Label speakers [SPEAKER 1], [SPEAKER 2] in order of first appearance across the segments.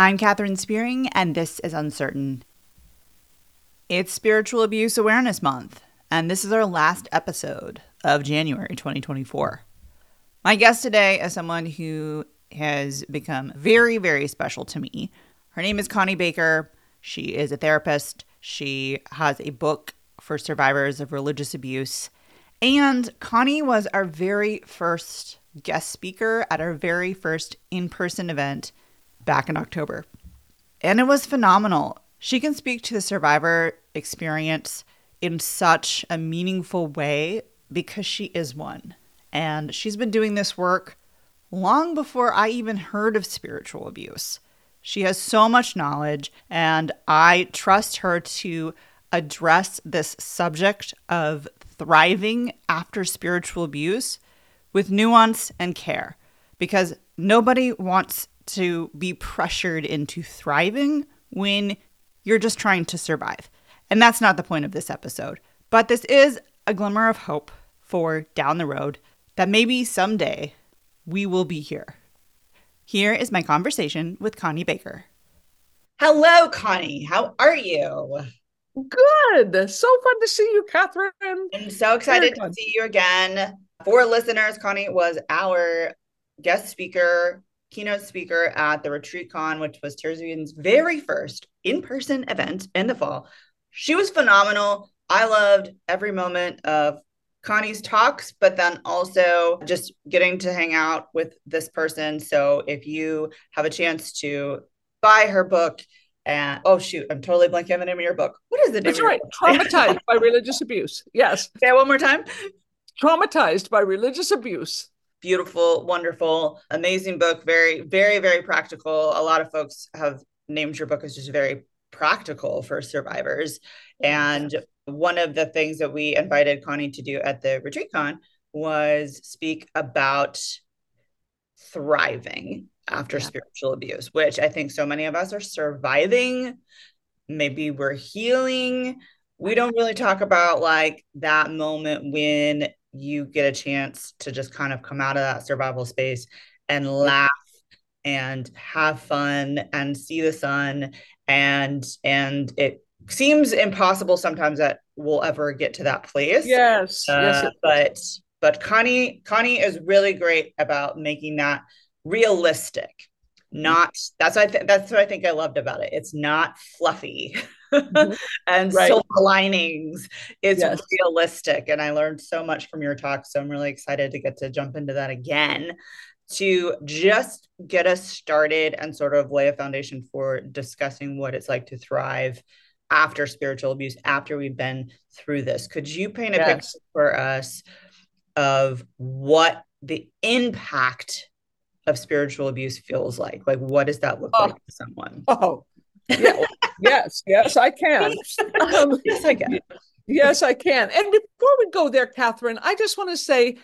[SPEAKER 1] I'm Katherine Spearing, and this is Uncertain. It's Spiritual Abuse Awareness Month, and this is our last episode of January 2024. My guest today is someone who has become very, very special to me. Her name is Connie Baker. She is a therapist. She has a book for survivors of religious abuse. And Connie was our very first guest speaker at our very first in person event back in October. And it was phenomenal. She can speak to the survivor experience in such a meaningful way because she is one. And she's been doing this work long before I even heard of spiritual abuse. She has so much knowledge, and I trust her to address this subject of thriving after spiritual abuse with nuance and care because nobody wants to be pressured into thriving when you're just trying to survive. And that's not the point of this episode. But this is a glimmer of hope for down the road that maybe someday we will be here. Here is my conversation with Connie Baker. Hello, Connie. How are you?
[SPEAKER 2] Good. So fun to see you, Catherine.
[SPEAKER 1] I'm so excited to see you again. For listeners, Connie was our guest speaker keynote speaker at the RetreatCon, which was Eden's very first in person event in the fall. She was phenomenal. I loved every moment of Connie's talks, but then also just getting to hang out with this person. So if you have a chance to buy her book, and oh shoot, I'm totally blanking on the name of your book. What is the name?
[SPEAKER 2] That's right. Traumatized by religious abuse. Yes.
[SPEAKER 1] Say it one more time.
[SPEAKER 2] Traumatized by religious abuse
[SPEAKER 1] beautiful, wonderful, amazing book. Very, very, very practical. A lot of folks have named your book as just very practical for survivors. And one of the things that we invited Connie to do at the retreat con was speak about thriving after yeah. spiritual abuse, which I think so many of us are surviving. Maybe we're healing. We don't really talk about like that moment when you get a chance to just kind of come out of that survival space and laugh and have fun and see the sun. And and it seems impossible sometimes that we'll ever get to that place.
[SPEAKER 2] Yes, uh, yes
[SPEAKER 1] but but connie connie is really great about making that realistic not that's what I th- that's what I think I loved about it. It's not fluffy mm-hmm. and right. silver linings. It's yes. realistic, and I learned so much from your talk. So I'm really excited to get to jump into that again to just get us started and sort of lay a foundation for discussing what it's like to thrive after spiritual abuse after we've been through this. Could you paint a yes. picture for us of what the impact of spiritual abuse feels like. Like, what does that look oh. like to someone?
[SPEAKER 2] Oh, yeah, yes, yes, I can. Um,
[SPEAKER 1] yes, I can.
[SPEAKER 2] Yes, I can. And before we go there, Catherine, I just want to say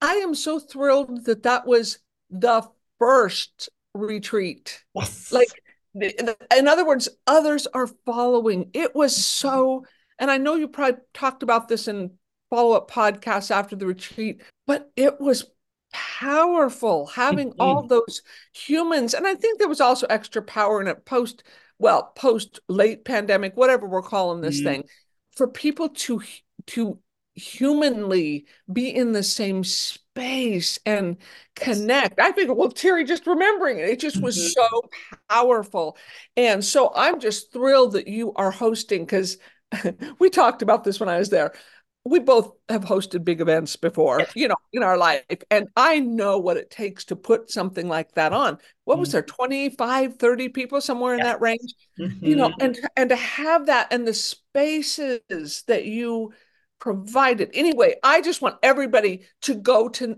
[SPEAKER 2] I am so thrilled that that was the first retreat.
[SPEAKER 1] Yes.
[SPEAKER 2] Like, in other words, others are following. It was so, and I know you probably talked about this in follow up podcasts after the retreat, but it was powerful having mm-hmm. all those humans and i think there was also extra power in it post well post late pandemic whatever we're calling this mm-hmm. thing for people to to humanly be in the same space and connect i think well terry just remembering it it just was mm-hmm. so powerful and so i'm just thrilled that you are hosting because we talked about this when i was there we both have hosted big events before, you know, in our life. And I know what it takes to put something like that on. What mm-hmm. was there, 25, 30 people, somewhere in that range? Mm-hmm. You know, mm-hmm. and and to have that and the spaces that you provided. Anyway, I just want everybody to go to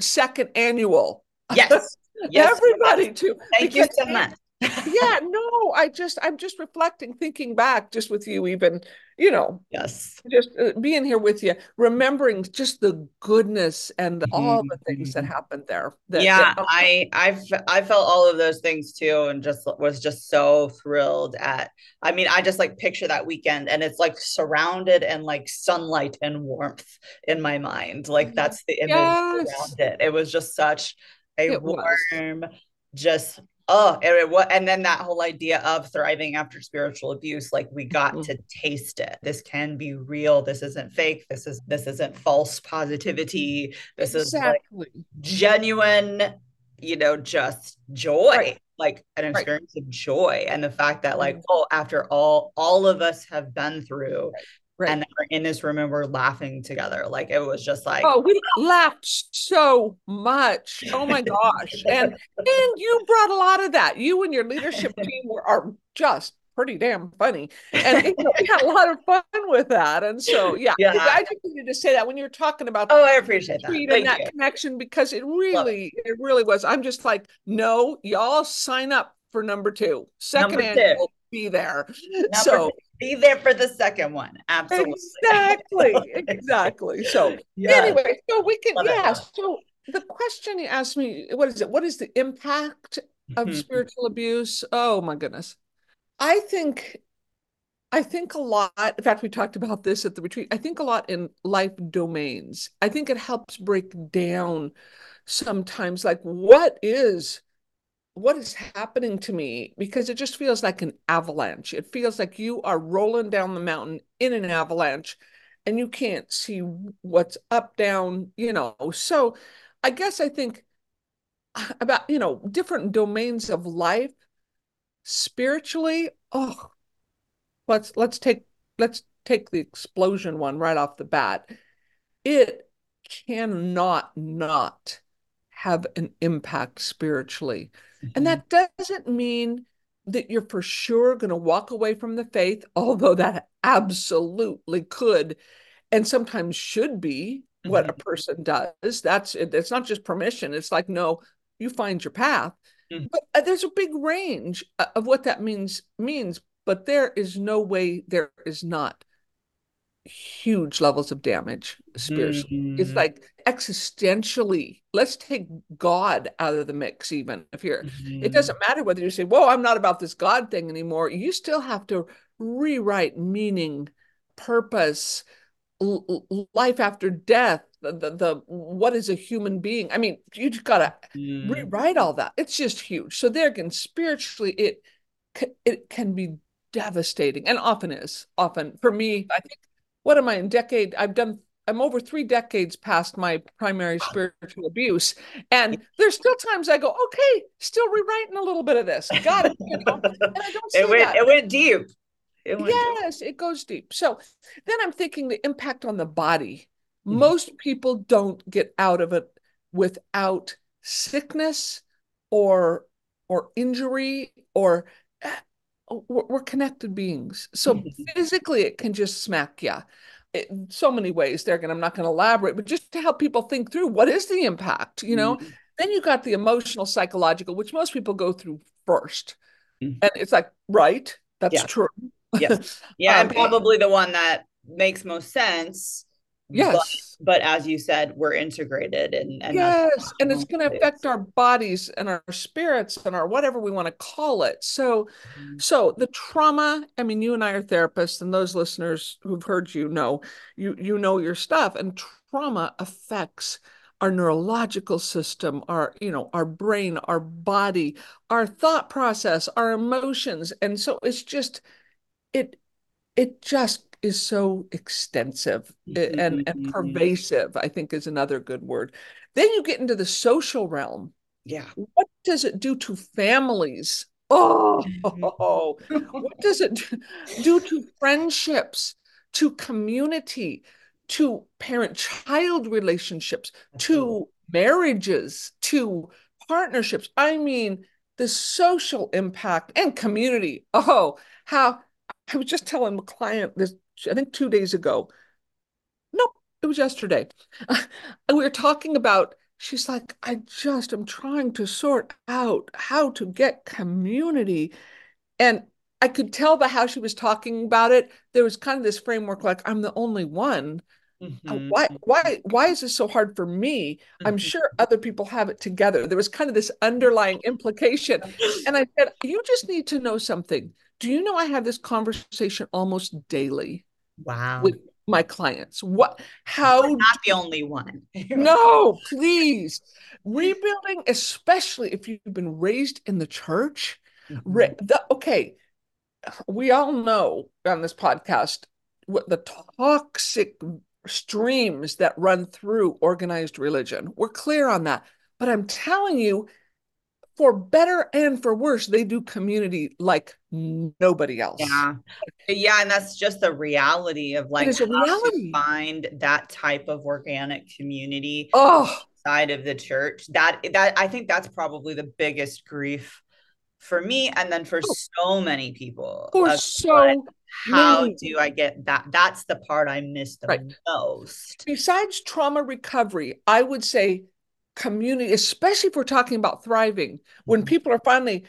[SPEAKER 2] second annual.
[SPEAKER 1] Yes.
[SPEAKER 2] yes. everybody to.
[SPEAKER 1] Thank you so much
[SPEAKER 2] yeah, no, I just I'm just reflecting, thinking back just with you, even you know,
[SPEAKER 1] yes,
[SPEAKER 2] just uh, being here with you, remembering just the goodness and mm-hmm. all the things that mm-hmm. happened there. That,
[SPEAKER 1] yeah, that, I I've I felt all of those things too, and just was just so thrilled at. I mean, I just like picture that weekend, and it's like surrounded and like sunlight and warmth in my mind. Like mm-hmm. that's the image yes. around it. It was just such a it warm. Was just oh and then that whole idea of thriving after spiritual abuse like we got mm-hmm. to taste it this can be real this isn't fake this is this isn't false positivity this exactly. is like genuine you know just joy right. like an experience right. of joy and the fact that like mm-hmm. oh after all all of us have been through right. Right. And we're in this room and we're laughing together. Like it was just like
[SPEAKER 2] Oh, we laughed so much. Oh my gosh. and and you brought a lot of that. You and your leadership team were are just pretty damn funny. And you know, we had a lot of fun with that. And so yeah, yeah. I just needed to say that when you're talking about
[SPEAKER 1] Oh, I appreciate that.
[SPEAKER 2] and that you. connection because it really it. it really was. I'm just like, no, y'all sign up for number two, second number annual, two. Be there. Number so
[SPEAKER 1] be there for the second one. Absolutely.
[SPEAKER 2] Exactly. exactly. So yes. anyway, so we can Love yeah. It. So the question you asked me, what is it? What is the impact of mm-hmm. spiritual abuse? Oh my goodness. I think I think a lot, in fact, we talked about this at the retreat. I think a lot in life domains. I think it helps break down sometimes like what is what is happening to me because it just feels like an avalanche. It feels like you are rolling down the mountain in an avalanche and you can't see what's up, down, you know. So I guess I think about, you know, different domains of life spiritually. Oh, let's let's take let's take the explosion one right off the bat. It cannot not have an impact spiritually. Mm-hmm. And that doesn't mean that you're for sure going to walk away from the faith, although that absolutely could and sometimes should be what mm-hmm. a person does. That's it's not just permission. It's like, no, you find your path. Mm-hmm. But uh, there's a big range uh, of what that means means, but there is no way there is not huge levels of damage spiritually. Mm-hmm. It's like existentially. Let's take God out of the mix, even if you're, mm-hmm. it doesn't matter whether you say, Whoa, I'm not about this God thing anymore. You still have to rewrite meaning, purpose, l- life after death. The, the, the what is a human being? I mean, you just gotta mm. rewrite all that. It's just huge. So there again, spiritually, it it can be devastating, and often is. Often for me, I think what am I in decade? I've done I'm over three decades past my primary spiritual abuse. And there's still times I go, okay, still rewriting a little bit of this. Got it. You know?
[SPEAKER 1] it went that. it went deep.
[SPEAKER 2] It went yes, deep. it goes deep. So then I'm thinking the impact on the body. Mm-hmm. Most people don't get out of it without sickness or or injury or we're connected beings. So mm-hmm. physically, it can just smack you. In so many ways there, and I'm not going to elaborate, but just to help people think through what is the impact, you know? Mm-hmm. Then you got the emotional, psychological, which most people go through 1st mm-hmm. And it's like, right, that's yeah. true.
[SPEAKER 1] Yes. Yeah. um, and probably the one that makes most sense
[SPEAKER 2] Yes.
[SPEAKER 1] But, but, as you said, we're integrated and, and
[SPEAKER 2] yes, and it's going to affect our bodies and our spirits and our whatever we want to call it. So, mm-hmm. so the trauma. I mean, you and I are therapists, and those listeners who've heard you know you you know your stuff. And trauma affects our neurological system, our you know our brain, our body, our thought process, our emotions, and so it's just it it just is so extensive mm-hmm. and, and mm-hmm. pervasive, I think is another good word. Then you get into the social realm.
[SPEAKER 1] Yeah.
[SPEAKER 2] What does it do to families? Oh, what does it do to friendships, to community, to parent child relationships, to marriages, to partnerships? I mean, the social impact and community. Oh, how I was just telling a client this I think two days ago. Nope, it was yesterday. and we were talking about, she's like, I just am trying to sort out how to get community. And I could tell by how she was talking about it, there was kind of this framework like, I'm the only one. Uh, mm-hmm. Why why why is this so hard for me? Mm-hmm. I'm sure other people have it together. There was kind of this underlying implication. And I said, you just need to know something. Do you know I have this conversation almost daily?
[SPEAKER 1] Wow.
[SPEAKER 2] With my clients. What how
[SPEAKER 1] We're not the only one.
[SPEAKER 2] no, please. Rebuilding, especially if you've been raised in the church.
[SPEAKER 1] Mm-hmm.
[SPEAKER 2] Re- the, okay, we all know on this podcast what the toxic streams that run through organized religion. We're clear on that. But I'm telling you, for better and for worse, they do community like nobody else.
[SPEAKER 1] Yeah. Yeah. And that's just the reality of like
[SPEAKER 2] It is a
[SPEAKER 1] how to
[SPEAKER 2] reality.
[SPEAKER 1] find that type of organic community
[SPEAKER 2] Oh,
[SPEAKER 1] side of the church. That that I think that's probably the biggest grief for me and then for
[SPEAKER 2] Oh.
[SPEAKER 1] so many people.
[SPEAKER 2] for
[SPEAKER 1] of what-
[SPEAKER 2] so
[SPEAKER 1] how
[SPEAKER 2] many.
[SPEAKER 1] do I get that? That's the part I miss the
[SPEAKER 2] Right.
[SPEAKER 1] most.
[SPEAKER 2] besides trauma recovery, I would say community, especially if we're talking about thriving, when
[SPEAKER 1] Mhm.
[SPEAKER 2] people are finally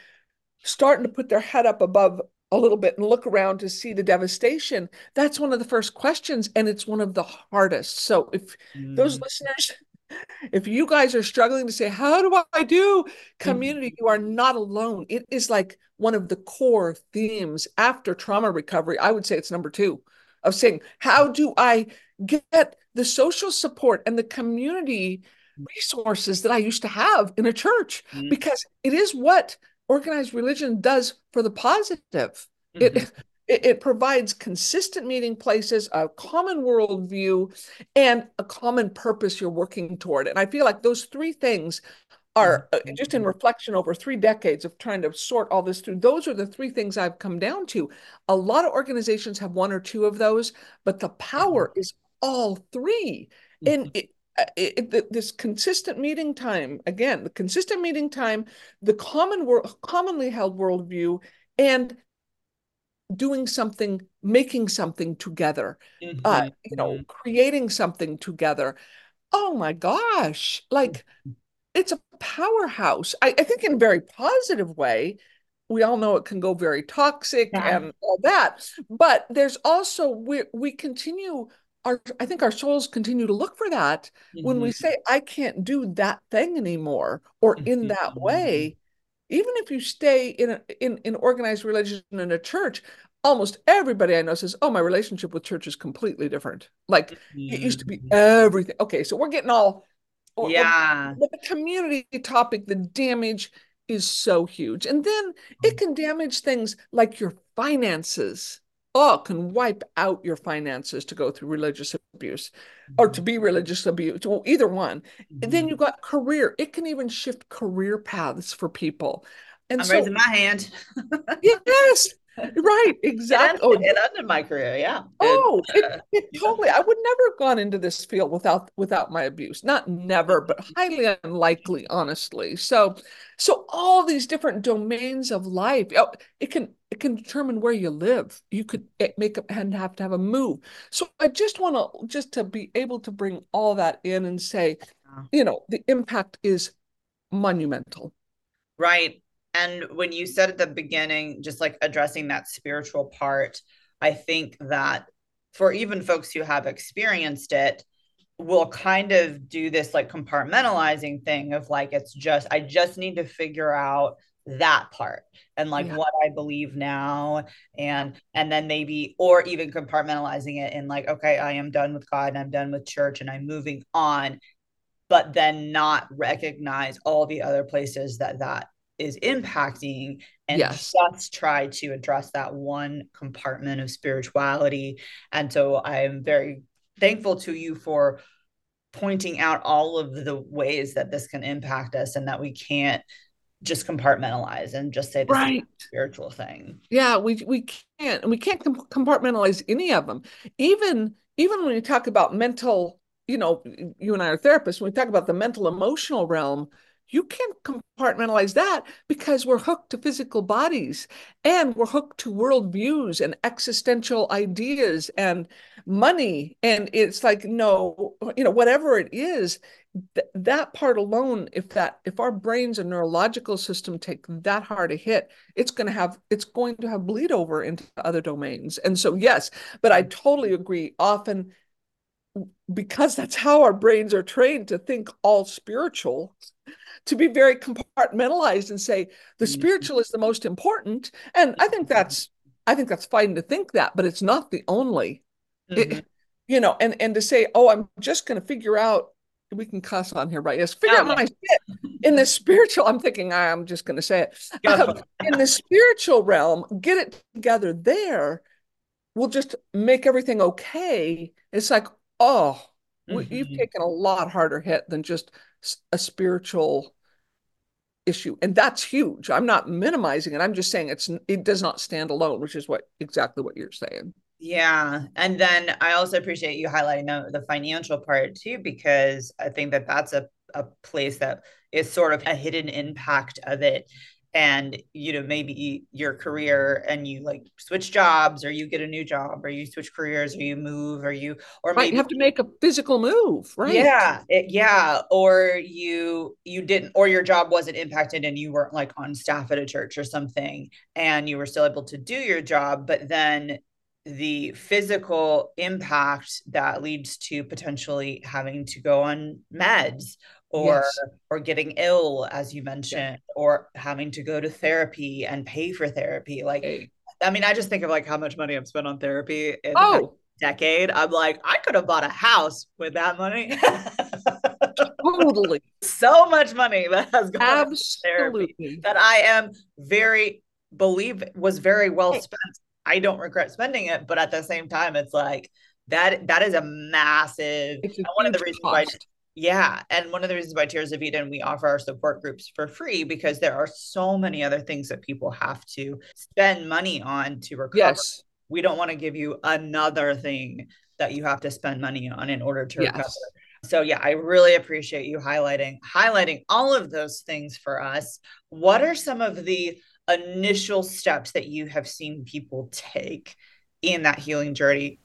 [SPEAKER 2] starting to put their head up above a little bit and look around to see the devastation, that's one of the first questions, and it's one of the hardest. So if those
[SPEAKER 1] Mm.
[SPEAKER 2] listeners, if you guys are struggling to say, How do I do community? You are not alone. It is like one of the core themes after trauma recovery. I would say it's number two of saying, How do I get the social support and the community resources that I used to have in a church?
[SPEAKER 1] Mhm.
[SPEAKER 2] Because it is what organized religion does for the positive.
[SPEAKER 1] Mhm.
[SPEAKER 2] It, it it provides consistent meeting places, a common worldview, and a common purpose you're working toward. And I feel like those three things are uh, just in reflection over three decades of trying to sort all this through. Those are the three things I've come down to. A lot of organizations have one or two of those, but the power is all three. And it, uh, it, it- this consistent meeting time, again, the consistent meeting time, the common world, commonly held worldview, and doing something, making something together, uh,
[SPEAKER 1] Mhm.
[SPEAKER 2] you know, creating something together. Oh my gosh, like it's a powerhouse. I, I think in a very positive way. We all know it can go very toxic
[SPEAKER 1] Yeah.
[SPEAKER 2] and all that, but there's also we we continue our I think our souls continue to look for that when we
[SPEAKER 1] Mhm.
[SPEAKER 2] say I can't do that thing anymore or in that
[SPEAKER 1] Mhm.
[SPEAKER 2] way, even if you stay in a, in in organized religion in a church, almost everybody I know says, "Oh, my relationship with church is completely different. Like it used to be
[SPEAKER 1] Mhm.
[SPEAKER 2] everything." Okay, so we're getting all or-
[SPEAKER 1] Yeah.
[SPEAKER 2] but the community topic, the damage is so huge. And then it can damage things like your finances. Oh, it can wipe out your finances to go through religious abuse or to be religious abuse, well, either one. And then you've got career. It can even shift career paths for people. And
[SPEAKER 1] I'm
[SPEAKER 2] so,
[SPEAKER 1] raising my hand.
[SPEAKER 2] yes, right,
[SPEAKER 1] It
[SPEAKER 2] exactly.
[SPEAKER 1] ended,
[SPEAKER 2] Oh,
[SPEAKER 1] it ended my career. Yeah.
[SPEAKER 2] Oh, it,
[SPEAKER 1] uh,
[SPEAKER 2] it
[SPEAKER 1] yeah.
[SPEAKER 2] totally. I would never have gone into this field without without my abuse. Not never, but highly unlikely, honestly. So, so all these different domains of life, oh, it can it can determine where you live. You could make up and have to have a move. So I just want to just to be able to bring all that in and say, you know, the impact is monumental.
[SPEAKER 1] Right. And when you said at the beginning, just like addressing that spiritual part, I think that for even folks who have experienced it, will kind of do this like compartmentalizing thing of like, it's just, I just need to figure out that part and like
[SPEAKER 2] Yeah.
[SPEAKER 1] what I believe now and and then maybe or even compartmentalizing it in like okay I am done with God and I'm done with church and I'm moving on but then not recognize all the other places that that is impacting and
[SPEAKER 2] Yes.
[SPEAKER 1] just try to address that one compartment of spirituality and so I'm very thankful to you for pointing out all of the ways that this can impact us and that we can't just compartmentalize and just say this is
[SPEAKER 2] Right.
[SPEAKER 1] spiritual thing.
[SPEAKER 2] Yeah, we we can't we can't compartmentalize any of them. Even even when you talk about mental, you know, you and I are therapists, when we talk about the mental emotional realm, you can't compartmentalize that because we're hooked to physical bodies and we're hooked to worldviews and existential ideas and money. And it's like, no, you know, whatever it is, th- that part alone, if that if our brains and neurological system take that hard a hit, it's going to have it's going to have bleed over into other domains. And so yes, but I totally agree. Often because that's how our brains are trained to think all spiritual, to be very compartmentalized and say the
[SPEAKER 1] Mhm.
[SPEAKER 2] spiritual is the most important. And I think that's I think that's fine to think that, but it's not the only.
[SPEAKER 1] Mhm.
[SPEAKER 2] It, you know, and and to say, oh, I'm just going to figure out. We can cuss on here, right? Yes, figure out my shit in the spiritual. I'm thinking I'm just going to say it um, in the spiritual realm. Get it together there. Will just make everything okay. It's like, oh, mm-hmm. you've taken a lot harder hit than just a spiritual issue and that's huge i'm not minimizing it i'm just saying it's it does not stand alone which is what exactly what you're saying
[SPEAKER 1] yeah. And then I also appreciate you highlighting the, the financial part too, because I think that that's a, a place that is sort of a hidden impact of it. And, you know, maybe your career and you like switch jobs or you get a new job or you switch careers or you move or you, or
[SPEAKER 2] right, maybe
[SPEAKER 1] you
[SPEAKER 2] have to make a physical move, right?
[SPEAKER 1] Yeah. It, yeah. Or you, you didn't, or your job wasn't impacted and you weren't like on staff at a church or something and you were still able to do your job, but then the physical impact that leads to potentially having to go on meds or yes. or getting ill as you mentioned yeah. or having to go to therapy and pay for therapy like hey. i mean i just think of like how much money i've spent on therapy in oh decade i'm like i could have bought a house with that money
[SPEAKER 2] totally
[SPEAKER 1] so much money that has gone Absolutely. that i am very believe was very well spent I don't regret spending it, but at the same time, it's like that that is a massive a one of the reasons cost. why yeah. And one of the reasons why Tears of Eden, we offer our support groups for free because there are so many other things that people have to spend money on to recover. Yes. We don't want to give you another thing that you have to spend money on in order to yes. recover. So yeah, I really appreciate you highlighting highlighting all of those things for us. What are some of the initial steps that you have seen people take in that healing journey?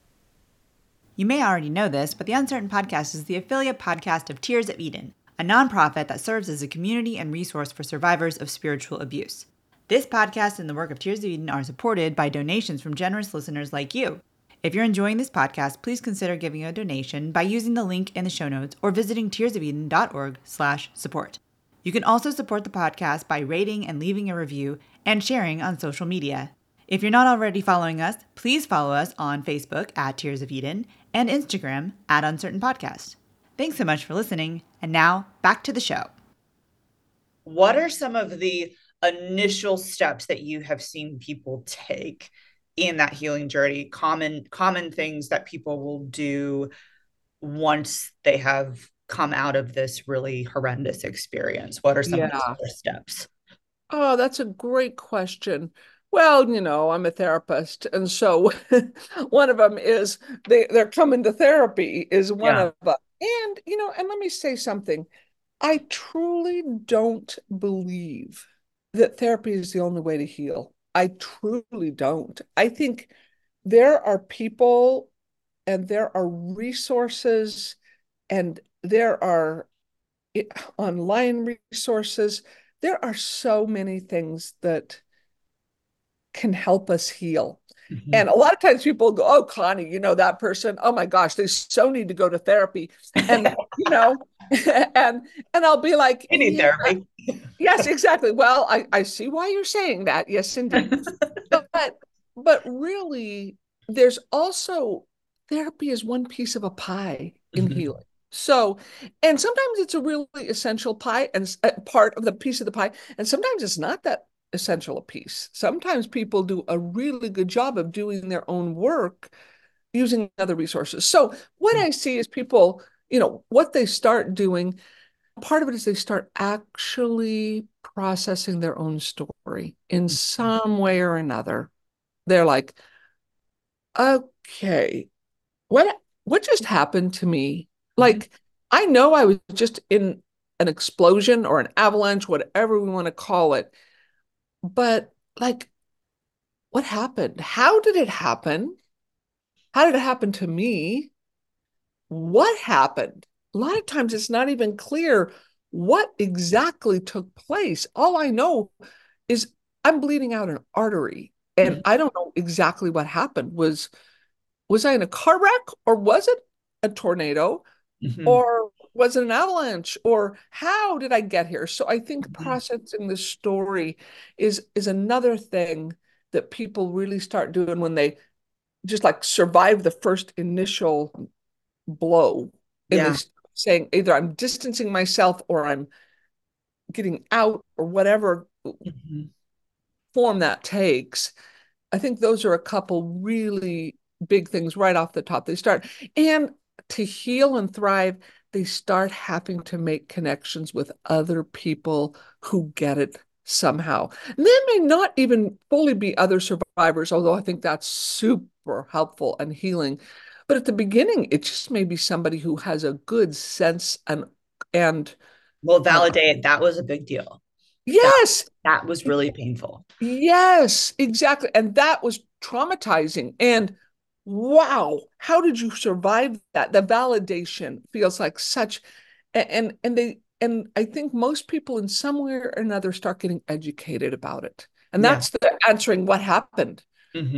[SPEAKER 3] You may already know this, but the Uncertain Podcast is the affiliate podcast of Tears of Eden, a nonprofit that serves as a community and resource for survivors of spiritual abuse. This podcast and the work of Tears of Eden are supported by donations from generous listeners like you. If you're enjoying this podcast, please consider giving a donation by using the link in the show notes or visiting tearsofeden.org/support. You can also support the podcast by rating and leaving a review and sharing on social media. If you're not already following us, please follow us on Facebook at Tears of Eden and Instagram at Uncertain Podcast. Thanks so much for listening. And now back to the show.
[SPEAKER 1] What are some of the initial steps that you have seen people take in that healing journey? Common common things that people will do once they have come out of this really horrendous experience? What are some yeah. of the steps?
[SPEAKER 2] Oh, that's a great question. Well, you know, I'm a therapist, and so one of them is they they're coming to therapy is one yeah. of them. And you know, and let me say something. I truly don't believe that therapy is the only way to heal. I truly don't. I think there are people and there are resources and there are eh, online resources there are so many things that can help us heal. Mm-hmm. And a lot of times people go, Oh, Connie, you know, that person, oh my gosh, they so need to go to therapy. And, you know, and and I'll be like,
[SPEAKER 1] You need yeah, therapy.
[SPEAKER 2] yes, exactly. Well, I, I see why you're saying that. Yes, indeed. but but really, there's also therapy is one piece of a pie in mm-hmm. healing. So, and sometimes it's a really essential pie and uh, part of the piece of the pie, and sometimes it's not that essential a piece. Sometimes people do a really good job of doing their own work using other resources. So, what I see is people, you know, what they start doing, part of it is they start actually processing their own story in mm-hmm. some way or another. They're like, okay, what what just happened to me like, I know I was just in an explosion or an avalanche, whatever we want to call it. But, like, what happened? How did it happen? How did it happen to me? What happened? A lot of times it's not even clear what exactly took place. All I know is I'm bleeding out an artery and mm-hmm. I don't know exactly what happened. Was was I in a car wreck or was it a tornado? mm-hmm. or was it an avalanche or how did i get here so i think mm-hmm. processing the story is is another thing that people really start doing when they just like survive the first initial blow.
[SPEAKER 1] Yeah.
[SPEAKER 2] saying either I'm distancing myself or I'm getting out or whatever
[SPEAKER 1] Mhm.
[SPEAKER 2] form that takes. I think those are a couple really big things right off the top. They start, and to heal and thrive, they start having to make connections with other people who get it somehow. And they may not even fully be other survivors, although I think that's super helpful and healing. But at the beginning, it just may be somebody who has a good sense and and
[SPEAKER 1] Well, uh, validate that was a big deal.
[SPEAKER 2] yes,
[SPEAKER 1] That was really painful.
[SPEAKER 2] Yes, exactly. And that was traumatizing. And wow, how did you survive that? The validation feels like such and and they and I think most people in some way or another start getting educated about it. And
[SPEAKER 1] Yeah.
[SPEAKER 2] that's the answering what happened.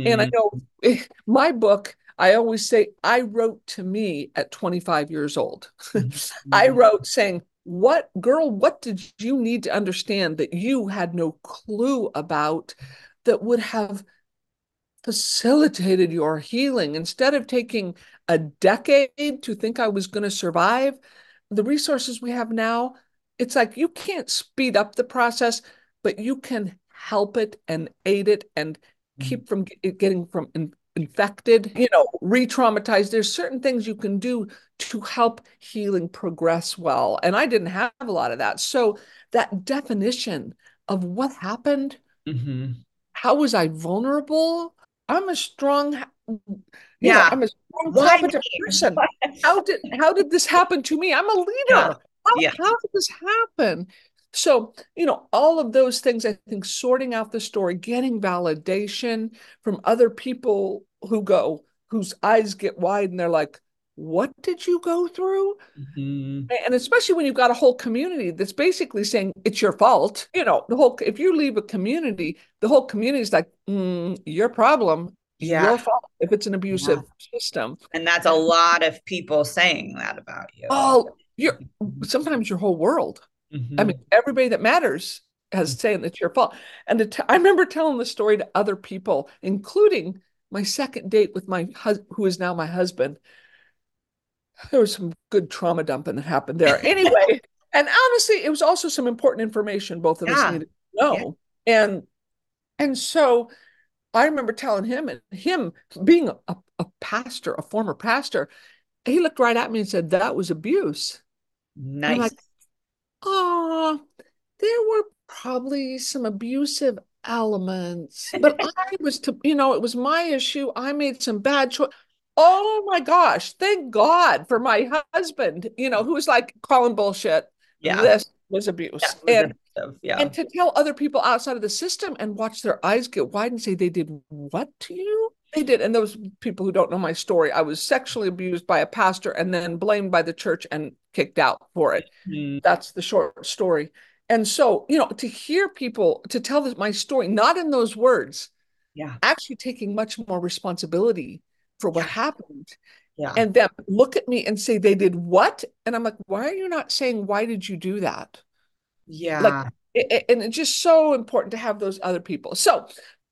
[SPEAKER 2] And I
[SPEAKER 1] Mhm.
[SPEAKER 2] know my book, I always say I wrote to me at 25 years old. I
[SPEAKER 1] Mhm.
[SPEAKER 2] wrote saying, What girl, what did you need to understand that you had no clue about that would have facilitated your healing? Instead of taking a decade to think I was going to survive, the resources we have now, it's like you can't speed up the process, but you can help it and aid it and keep from get- getting from in, infected, you know, re-traumatized. There's certain things you can do to help healing progress well. And I didn't have a lot of that. So that definition of what happened,
[SPEAKER 1] Mhm.
[SPEAKER 2] how was I vulnerable? I'm a strong, you know,
[SPEAKER 1] Yeah.
[SPEAKER 2] I'm a strong, competent person. How did how did this happen to me? I'm a leader.
[SPEAKER 1] Yeah.
[SPEAKER 2] How,
[SPEAKER 1] Yeah.
[SPEAKER 2] how did this happen? So, you know, all of those things, I think sorting out the story, getting validation from other people who go, whose eyes get wide and they're like, what did you go through?
[SPEAKER 1] Mhm.
[SPEAKER 2] And especially when you've got a whole community that's basically saying it's your fault. You know, the whole, if you leave a community, the whole community is like, mm, your problem,
[SPEAKER 1] Yeah.
[SPEAKER 2] your fault if it's an abusive system.
[SPEAKER 1] And that's a lot of people saying that about you.
[SPEAKER 2] Oh, you're sometimes your whole world.
[SPEAKER 1] Mhm.
[SPEAKER 2] I mean, everybody that matters has saying it's your fault. And t- I remember telling the story to other people, including my second date with my husband, who is now my husband. There was some good trauma dumping that happened there. Anyway, and honestly, it was also some important information both of us needed to know. And and so I remember telling him and him being a, a pastor, a former pastor, he looked right at me and said, That was abuse.
[SPEAKER 1] nice.
[SPEAKER 2] like, Oh, there were probably some abusive elements, but I was to, you know, it was my issue. I made some bad choice. Oh my gosh, thank God for my husband, you know, who was like calling bullshit.
[SPEAKER 1] Yeah.
[SPEAKER 2] This was abuse.
[SPEAKER 1] Was
[SPEAKER 2] and
[SPEAKER 1] abusive. yeah.
[SPEAKER 2] and to tell other people outside of the system and watch their eyes get wide and say they did what to you? They did. And those people who don't know my story, I was sexually abused by a pastor and then blamed by the church and kicked out for it.
[SPEAKER 1] Mhm.
[SPEAKER 2] That's the short story. And so, you know, to hear people to tell this, my story, not in those words,
[SPEAKER 1] Yeah.
[SPEAKER 2] actually taking much more responsibility for what
[SPEAKER 1] Yeah.
[SPEAKER 2] happened,
[SPEAKER 1] Yeah.
[SPEAKER 2] and then look at me and say they did what? And I'm like, why are you not saying why did you do that?
[SPEAKER 1] yeah.
[SPEAKER 2] It- it- and it's just so important to have those other people. So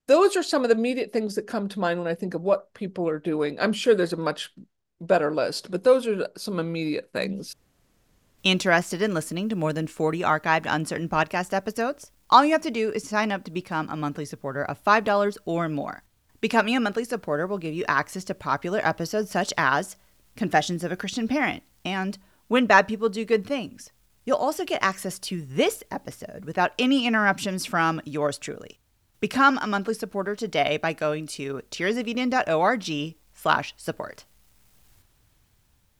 [SPEAKER 2] those are some of the immediate things that come to mind when I think of what people are doing. I'm sure there's a much better list, but those are some immediate things.
[SPEAKER 3] Interested in listening to more than 40 archived Uncertain podcast episodes? All you have to do is sign up to become a monthly supporter of $5 or more. Becoming a monthly supporter will give you access to popular episodes such as Confessions of a Christian Parent and When Bad People Do Good Things. You'll also get access to this episode without any interruptions from yours truly. Become a monthly supporter today by going to tearsofeden.org slash support.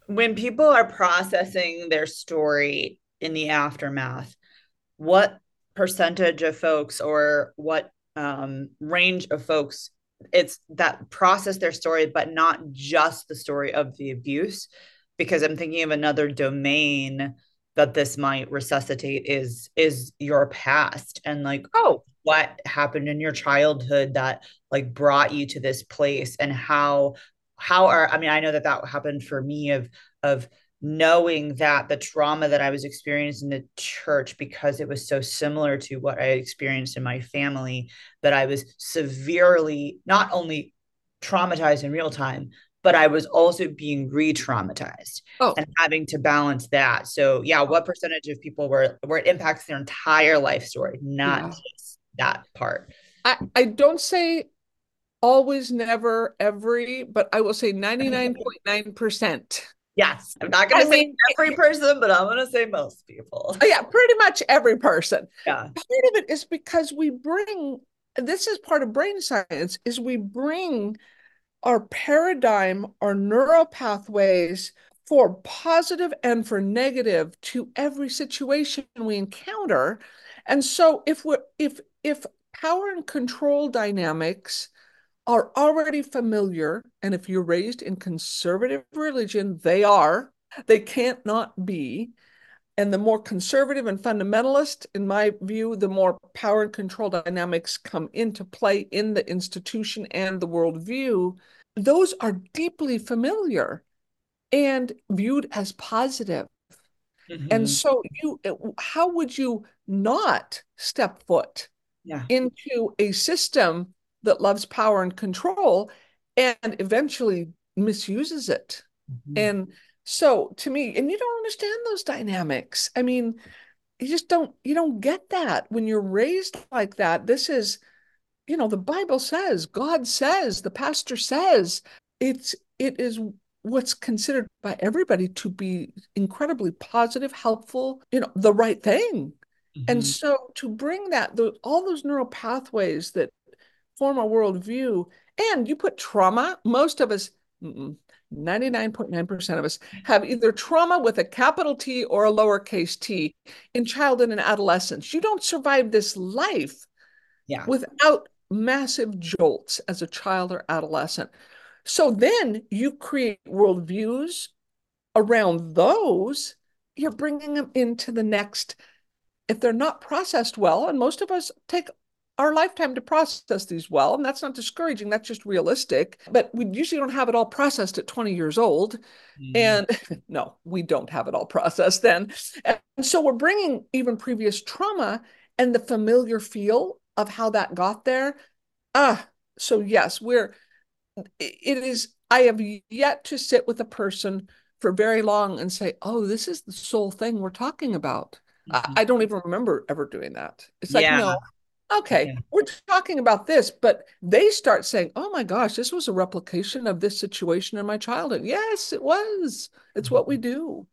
[SPEAKER 1] when people are processing their story in the aftermath, what percentage of folks or what um, range of folks it's that process their story, but not just the story of the abuse? Because I'm thinking of another domain that this might resuscitate is is your past and like
[SPEAKER 2] Oh,
[SPEAKER 1] what happened in your childhood that like brought you to this place and how how are i mean i know that that happened for me of of knowing that the trauma that i was experiencing in the church because it was so similar to what i experienced in my family that i was severely not only traumatized in real time, but I was also being re-traumatized oh. and having to balance that. So yeah, what percentage of people were where it impacts their entire life story, not yeah. just that part.
[SPEAKER 2] I, I don't say always, never, every, but I will say 99.9%.
[SPEAKER 1] Yes. I'm not going to say mean, every person, but I'm going to say most people.
[SPEAKER 2] Oh, yeah, pretty much every person.
[SPEAKER 1] Yeah.
[SPEAKER 2] Part of it is because we bring, this is part of brain science, is we bring our paradigm, our neural pathways for positive and for negative to every situation we encounter. And so if we're, if, if power and control dynamics are already familiar. And if you're raised in conservative religion, they are, they can't not be. And the more conservative and fundamentalist, in my view, the more power and control dynamics come into play in the institution and the worldview. Those are deeply familiar and viewed as positive. Mm-hmm. And so you how would you not step foot
[SPEAKER 1] yeah.
[SPEAKER 2] into a system that loves power and control and eventually misuses it. Mm-hmm. And so to me, and you don't understand those dynamics. I mean, you just don't you don't get that when you're raised like that. This is, you know, the Bible says, God says, the pastor says, it's it is what's considered by everybody to be incredibly positive, helpful, you know, the right thing. Mm-hmm. And so to bring that, the, all those neural pathways that form our worldview, and you put trauma, most of us, 99.9% of us have either trauma with a capital T or a lowercase t in childhood and adolescence. You don't survive this life
[SPEAKER 1] yeah.
[SPEAKER 2] without massive jolts as a child or adolescent. So then you create worldviews around those, you're bringing them into the next if they're not processed well, and most of us take our lifetime to process these well, and that's not discouraging, that's just realistic. But we usually don't have it all processed at 20 years old. Mm. And no, we don't have it all processed then. And so we're bringing even previous trauma and the familiar feel of how that got there. Ah, so yes, we're, it is, I have yet to sit with a person for very long and say, oh, this is the sole thing we're talking about. Mm-hmm. I, I, don't even remember ever doing that. It's like, yeah. no, okay, yeah. we're talking about this, but they start saying, oh my gosh, this was a replication of this situation in my childhood. Yes, it was. It's mm-hmm. what we do.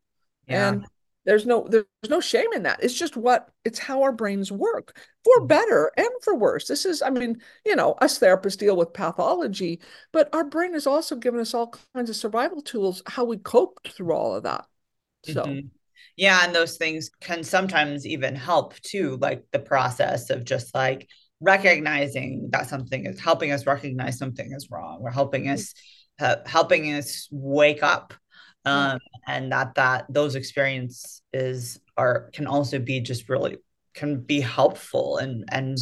[SPEAKER 2] Yeah. And there's no there's no shame in that. It's just what it's how our brains work for mm-hmm. better and for worse. This is, I mean, you know, us therapists deal with pathology, but our brain has also given us all kinds of survival tools how we coped through all of that. So mm-hmm.
[SPEAKER 1] Yeah. And those things can sometimes even help too, like the process of just like recognizing that something is helping us recognize something is wrong or helping mm-hmm. us uh, helping us wake up mm-hmm. um, and that that those experiences are can also be just really can be helpful and and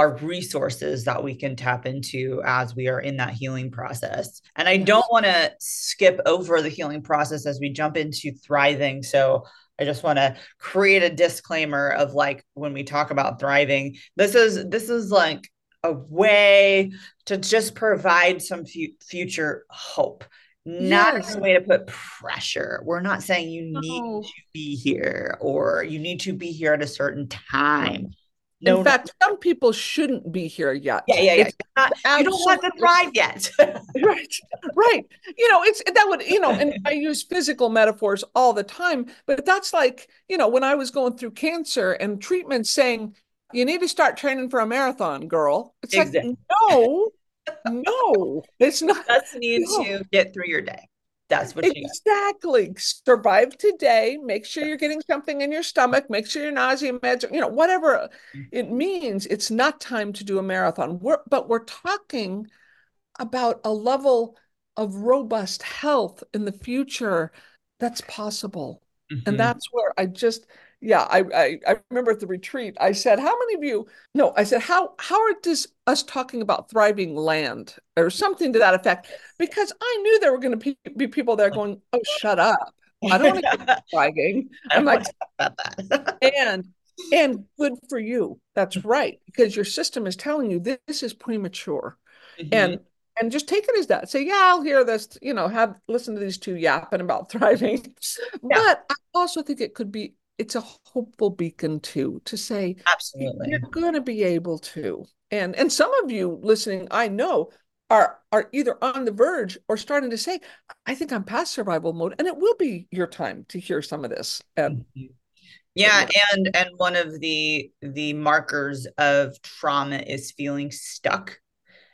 [SPEAKER 1] are resources that we can tap into as we are in that healing process. And I don't want to skip over the healing process as we jump into thriving. So I just want to create a disclaimer of like when we talk about thriving, this is this is like a way to just provide some fu- future hope not yes. a way to put pressure. We're not saying you need no. to be here or you need to be here at a certain time.
[SPEAKER 2] No, in fact, no. some people shouldn't be here yet.
[SPEAKER 1] Yeah, yeah, yeah. Not, you don't want to thrive yet.
[SPEAKER 2] right, right. You know, it's that would, you know, and I use physical metaphors all the time, but that's like, you know, when I was going through cancer and treatment saying, you need to start training for a marathon, girl. It's exactly. like, no, no, it's not.
[SPEAKER 1] You just need no. to get through your day. That's what
[SPEAKER 2] exactly survive today. Make sure you're getting something in your stomach. Make sure your nausea meds, you know, whatever mm-hmm. it means. It's not time to do a marathon. We're, but we're talking about a level of robust health in the future that's possible, mm-hmm. and that's where I just yeah, I, I, I remember at the retreat, I said, "How many of you?" No, I said, "How how are this us talking about thriving land or something to that effect?" Because I knew there were going to be people there going, "Oh, shut up! I don't want to bragging." I'm like, about that. and and good for you. That's right, because your system is telling you this is premature, mm-hmm. and and just take it as that. Say, yeah, I'll hear this, you know, have listen to these two yapping about thriving. Yeah. But I also think it could be it's a hopeful beacon too to say
[SPEAKER 1] absolutely
[SPEAKER 2] you're going to be able to. And and some of you listening, I know are are either on the verge or starting to say, I think I'm past survival mode, and it will be your time to hear some of this. And
[SPEAKER 1] mm-hmm. yeah, and and one of the the markers of trauma is feeling stuck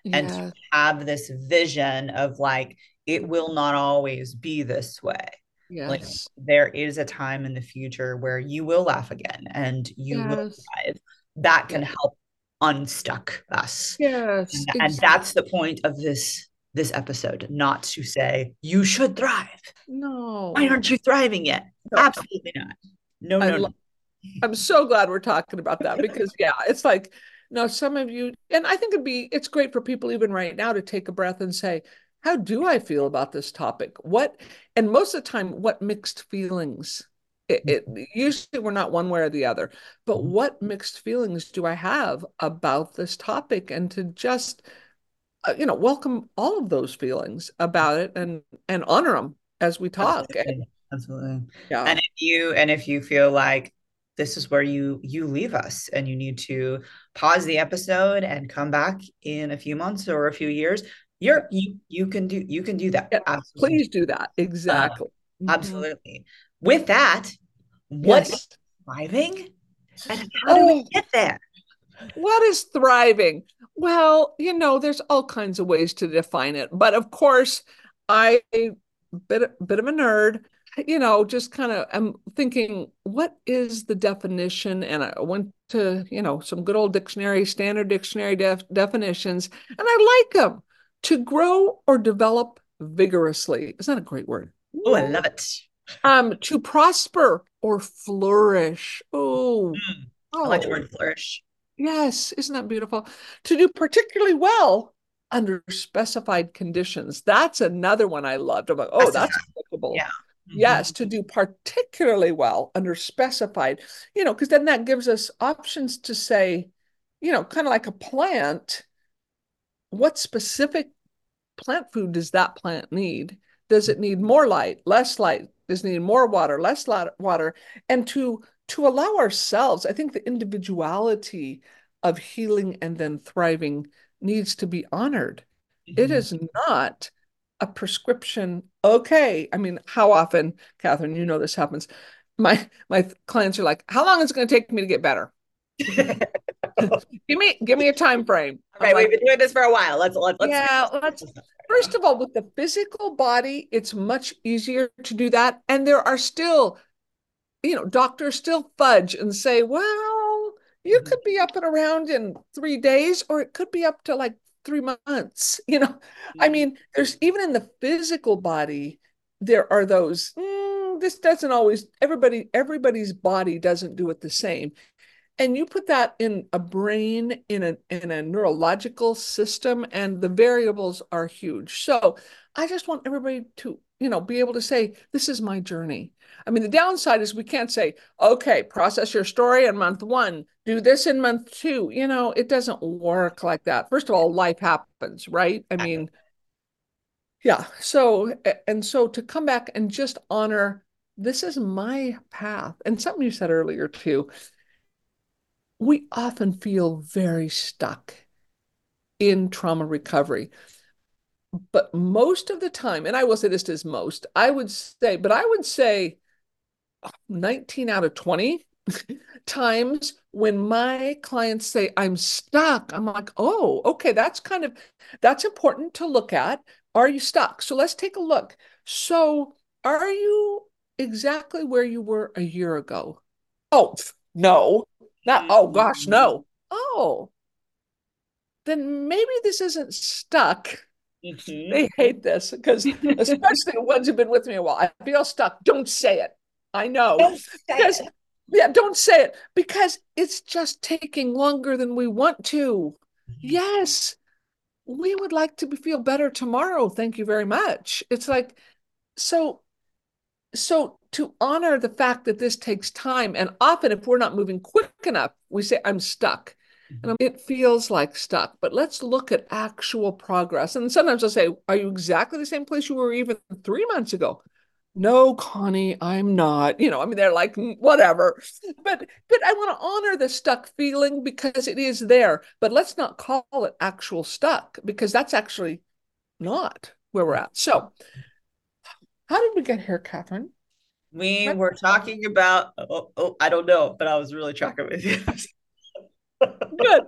[SPEAKER 1] yeah. and to have this vision of like it will not always be this way yes. like there is a time in the future where you will laugh again and you yes. will thrive that can help unstuck us
[SPEAKER 2] yes
[SPEAKER 1] and, exactly. and that's the point of this this episode not to say you should thrive
[SPEAKER 2] no
[SPEAKER 1] why aren't you thriving yet no. absolutely not no no,
[SPEAKER 2] lo- no. i'm so glad we're talking about that because yeah it's like now, some of you, and I think it'd be, it's great for people even right now to take a breath and say, how do I feel about this topic? What, and most of the time, what mixed feelings? It, it, usually we're not one way or the other, but mm-hmm. what mixed feelings do I have about this topic? And to just, uh, you know, welcome all of those feelings about it and and honor them as we talk.
[SPEAKER 1] Absolutely. And, Absolutely. Yeah. And if you and if you feel like this is where you you leave us and you need to pause the episode and come back in a few months or a few years you're you you can do you can do that
[SPEAKER 2] yeah, absolutely. please do that exactly
[SPEAKER 1] uh, mm-hmm. absolutely with that what yes. thriving and how do we oh. get there
[SPEAKER 2] what is thriving well you know there's all kinds of ways to define it but of course i bit bit of a nerd you know, just kind of I'm thinking, what is the definition? And I went to, you know, some good old dictionary, standard dictionary def- definitions, and I like them to grow or develop vigorously. Isn't that a great word?
[SPEAKER 1] Oh, I love it.
[SPEAKER 2] Um, to prosper or flourish. Oh,
[SPEAKER 1] mm, I like the word flourish.
[SPEAKER 2] Yes, isn't that beautiful? To do particularly well under specified conditions. That's another one I loved. I'm like, oh, that's, that's applicable.
[SPEAKER 1] Yeah.
[SPEAKER 2] Mm-hmm. Yes, to do particularly well under specified, you know, because then that gives us options to say, you know, kind of like a plant, what specific plant food does that plant need? Does it need more light, less light? Does it need more water, less water? And to to allow ourselves, I think the individuality of healing and then thriving needs to be honored. Mm-hmm. It is not a prescription okay i mean how often katherine you know this happens my my clients are like how long is it going to take me to get better give me give me a time frame.
[SPEAKER 1] Okay like, we've been doing this for a while. Let's let's, let's
[SPEAKER 2] yeah let's first of all with the physical body it's much easier to do that. And there are still you know doctors still fudge and say well you could be up and around in three days or it could be up to like three months you know? I mean there's even in the physical body there are those mm, this doesn't always everybody everybody's body doesn't do it the same and you put that in a brain in a in a neurological system and the variables are huge. So i just want everybody to you know be able to say this is my journey. I mean the downside is we can't say okay process your story in month one do this in month two. You know it doesn't work like that. First of all life happens right? I mean yeah. So and so to come back and just honor this is my path. And something you said earlier too we often feel very stuck in trauma recovery but most of the time, and I will say this is most, I would say, but I would say 19 out of 20 times when my clients say I'm stuck, I'm like, oh, okay, that's kind of that's important to look at. Are you stuck? So let's take a look. So are you exactly where you were a year ago? Oh, no. Not oh gosh, no. Oh. Then maybe this isn't stuck Mm-hmm. They hate this because, especially the ones who've been with me a while, I feel stuck. Don't say it. I know.
[SPEAKER 1] Don't because, it.
[SPEAKER 2] Yeah, don't say it because it's just taking longer than we want to. Mm-hmm. Yes, we would like to feel better tomorrow. Thank you very much. It's like, so, so to honor the fact that this takes time, and often if we're not moving quick enough, we say, I'm stuck. Mm-hmm. And it feels like stuck, but let's look at actual progress. And sometimes I'll say, Are you exactly the same place you were even three months ago? No, Connie, I'm not. You know, I mean, they're like, mm, whatever. But but I want to honor the stuck feeling because it is there. But let's not call it actual stuck because that's actually not where we're at. So how did we get here, Katherine?
[SPEAKER 1] We were talking about oh, oh, I don't know, but I was really tracking with you.
[SPEAKER 2] good.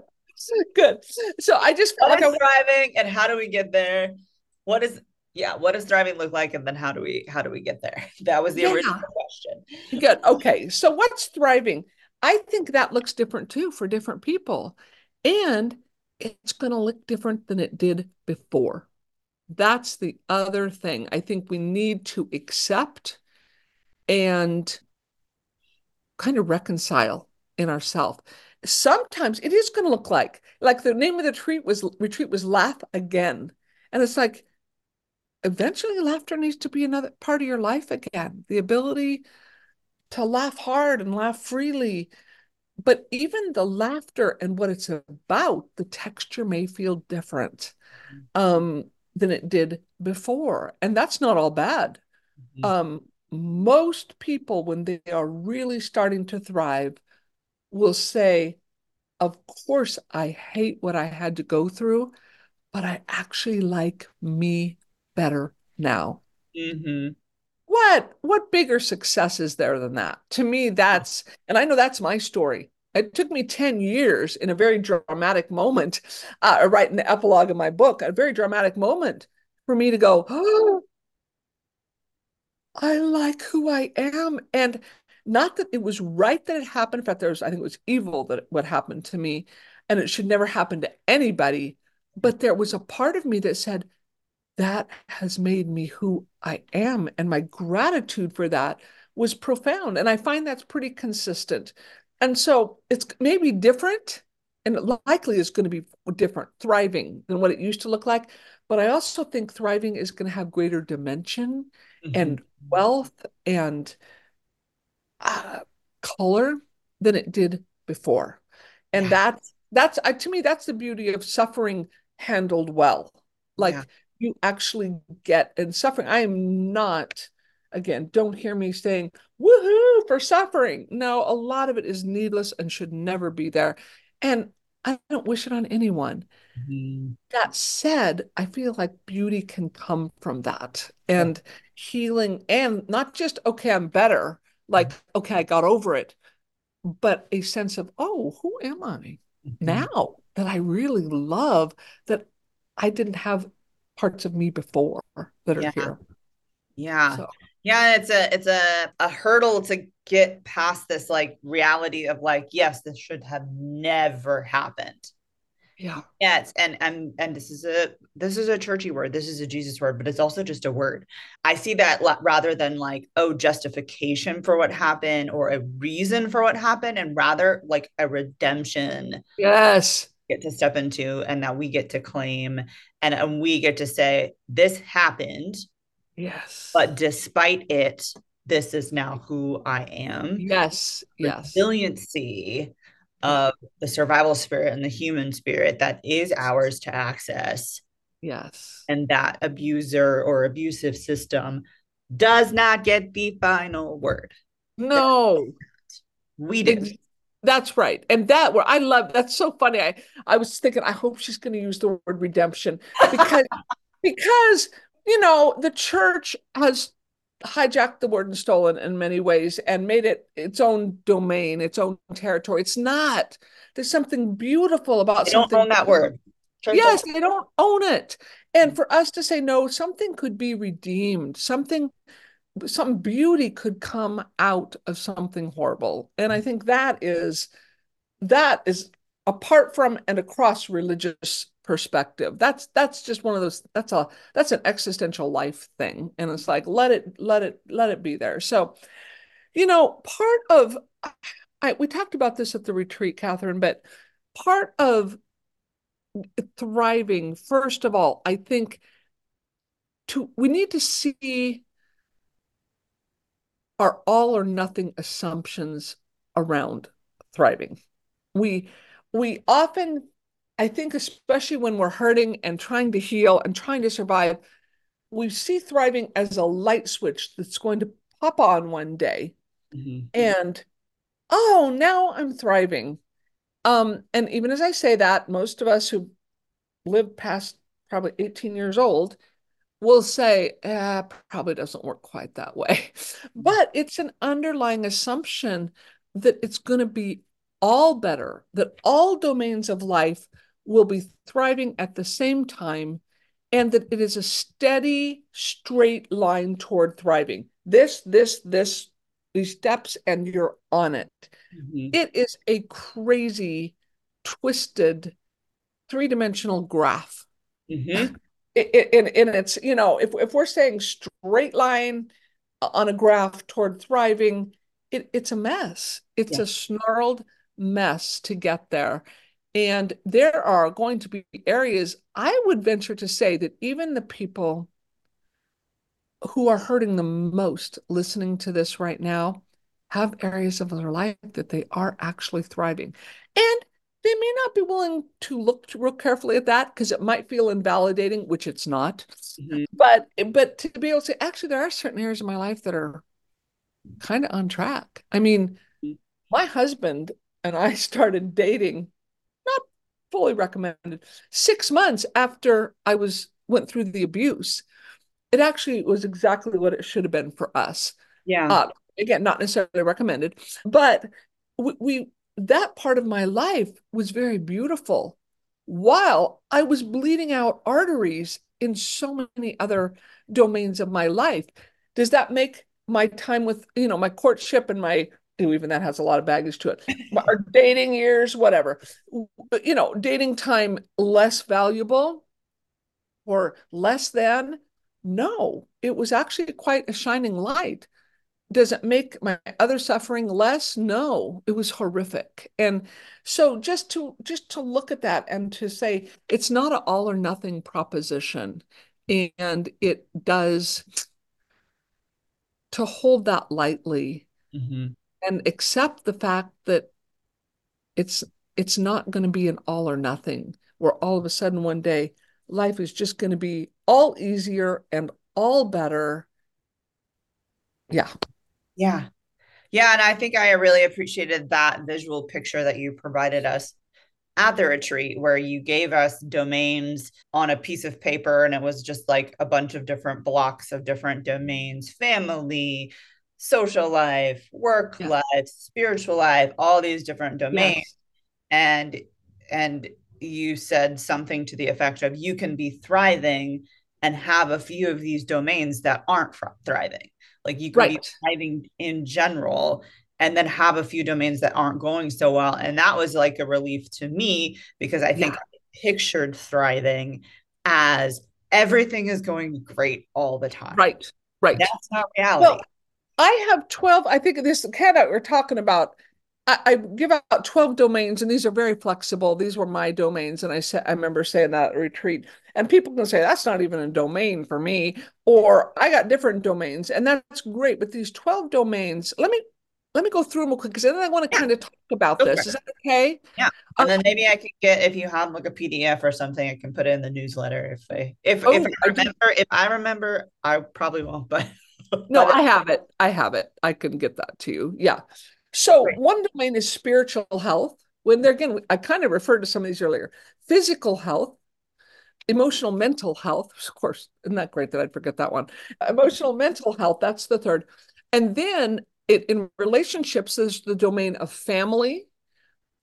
[SPEAKER 2] Good. So I just
[SPEAKER 1] felt like I was thriving and how do we get there? What is yeah, what does thriving look like? And then how do we how do we get there? That was the yeah. original question.
[SPEAKER 2] Good. Okay. So what's thriving? I think that looks different too for different people. And it's going to look different than it did before. That's the other thing I think we need to accept and kind of reconcile in ourselves. Sometimes it is going to look like like the name of the retreat was retreat was laugh again. And it's like eventually laughter needs to be another part of your life again. The ability to laugh hard and laugh freely. But even the laughter and what it's about, the texture may feel different mm-hmm. um, than it did before. And that's not all bad. Mm-hmm. Um, most people, when they are really starting to thrive, will say, Of course, I hate what I had to go through, but I actually like me better now. Mm-hmm. What what bigger success is there than that? To me, that's and I know that's my story. It took me 10 years in a very dramatic moment, uh, right in the epilogue of my book, a very dramatic moment for me to go, oh, I like who I am. And not that it was right that it happened. In fact, there was, I think it was evil that what happened to me, and it should never happen to anybody. But there was a part of me that said, that has made me who I am. And my gratitude for that was profound. And I find that's pretty consistent. And so it's maybe different and likely is going to be different, thriving than what it used to look like. But I also think thriving is going to have greater dimension mm-hmm. and wealth and uh, color than it did before. And yeah. that's that's uh, to me that's the beauty of suffering handled well. Like yeah. you actually get and suffering. I am not again, don't hear me saying woohoo for suffering. No, a lot of it is needless and should never be there. And I don't wish it on anyone. Mm-hmm. That said, I feel like beauty can come from that and healing, and not just, okay, I'm better, like, okay, I got over it, but a sense of, oh, who am I mm-hmm. now that I really love that I didn't have parts of me before that are
[SPEAKER 1] yeah.
[SPEAKER 2] here.
[SPEAKER 1] Yeah. So. Yeah, it's a it's a a hurdle to get past this like reality of like yes, this should have never happened.
[SPEAKER 2] Yeah.
[SPEAKER 1] Yes, and and and this is a this is a churchy word. This is a Jesus word, but it's also just a word. I see that rather than like oh justification for what happened or a reason for what happened, and rather like a redemption.
[SPEAKER 2] Yes.
[SPEAKER 1] Get to step into, and that we get to claim, and and we get to say this happened
[SPEAKER 2] Yes.
[SPEAKER 1] But despite it, this is now who I am.
[SPEAKER 2] Yes. Yes.
[SPEAKER 1] Of the survival spirit and the human spirit that is ours to access.
[SPEAKER 2] Yes.
[SPEAKER 1] And that abuser or abusive system does not get the final word.
[SPEAKER 2] No.
[SPEAKER 1] We did.
[SPEAKER 2] That's right. And that where I love that's so funny. I I was thinking I hope she's going to use the word redemption because because you know, the church has hijacked the word and stolen in many ways and made it its own domain, its own territory. It's not. There's something beautiful about
[SPEAKER 1] they
[SPEAKER 2] something.
[SPEAKER 1] Don't own that word.
[SPEAKER 2] Church yes, they don't own it. And for us to say no, something could be redeemed. Something, some beauty could come out of something horrible. And I think that is that is apart from and across religious perspective. That's that's just one of those that's a that's an existential life thing. And it's like let it let it let it be there. So you know part of I, we talked about this at the retreat katherine but part of thriving first of all i think to we need to see our all or nothing assumptions around thriving. We we often, I think, especially when we're hurting and trying to heal and trying to survive, we see thriving as a light switch that's going to pop on one day. Mm-hmm. And oh, now I'm thriving. Um, and even as I say that, most of us who live past probably 18 years old will say, eh, probably doesn't work quite that way. But it's an underlying assumption that it's going to be all better, that all domains of life will be thriving at the same time, and that it is a steady, straight line toward thriving. This, this, this, these steps, and you're on it. Mm-hmm. it is a crazy, twisted, three dimensional graph. Mm-hmm. and it's, you know, if, if we're saying straight line on a graph toward thriving, it, it's a mess. It's yeah. a snarled mess to get there. And there are going to be areas, I would venture to say that even the people who are hurting the most listening to this right now have areas of their life that they are actually thriving. And they may not be willing to look real carefully at that because it might feel invalidating, which it's not. Mm-hmm. But but to be able to say, actually, there are certain areas of my life that are kind of on track. I mean, mm-hmm. my husband and I started dating, fully recommended, six months after I was went through the abuse. It actually was exactly what it should have been for us.
[SPEAKER 1] Yeah. Uh,
[SPEAKER 2] again, not necessarily recommended, but we, we that part of my life was very beautiful while I was bleeding out arteries in so many other domains of my life. Does that make my time with, you know, my courtship and my even that has a lot of baggage to it. Our dating years, whatever, you know, dating time less valuable or less than? No, it was actually quite a shining light does it make my other suffering less no it was horrific and so just to just to look at that and to say it's not an all or nothing proposition and it does to hold that lightly mm-hmm. And accept the fact that it's it's not going to be an all or nothing where all of a sudden one day life is just going to be all easier and all better yeah
[SPEAKER 1] yeah. Yeah. And I think I really appreciated that visual picture that you provided us at the retreat, where you gave us domains on a piece of paper, and it was just like a bunch of different blocks of different domains family, social life, work yeah. life, spiritual life, all these different domains. Yes. And, and, you said something to the effect of you can be thriving and have a few of these domains that aren't thriving like you can right. be thriving in general and then have a few domains that aren't going so well. And that was like a relief to me because I think yeah. I pictured thriving as everything is going great all the time.
[SPEAKER 2] Right. Right.
[SPEAKER 1] That's not reality. Well,
[SPEAKER 2] I have 12, I think this cat we're talking about I, I, give out 12 domains and these are very flexible. These were my domains. And I said, I remember saying that retreat and people can say, that's not even a domain for me, or I got different domains and that's great. But these 12 domains, let me, let me go through them real quick because then I want to yeah. kind of talk about this. Is that okay?
[SPEAKER 1] Yeah. Uh, and then maybe I can get if you have like a PDF or something, I can put it in the newsletter. If I if oh, if I remember, I if I remember, I probably won't. But
[SPEAKER 2] no, I have it. I have it. I can get that to you. Yeah. So Great. one domain is spiritual health. When they're again, I kind of referred to some of these earlier. Physical health, emotional mental health. Of course, isn't that great that I'd forget that one? Emotional mental health, that's the third. And then it, in relationships, there's the domain of family,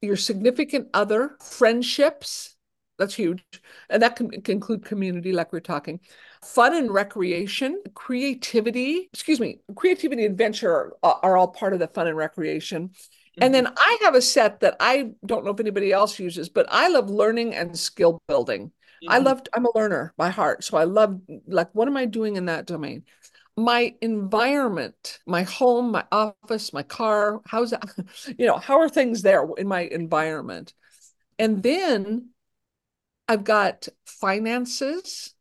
[SPEAKER 2] your significant other, friendships. That's huge. And that can, can include community, like we're talking fun and recreation, creativity, excuse me, creativity and adventure are, are all part of the fun and recreation. Mm-hmm. And then I have a set that I don't know if anybody else uses, but I love learning and skill building. Mm-hmm. I love, I'm a learner by heart. So I love, like, what am I doing in that domain? My environment, my home, my office, my car, how's that? You know, how are things there in my environment? And then I've got finances,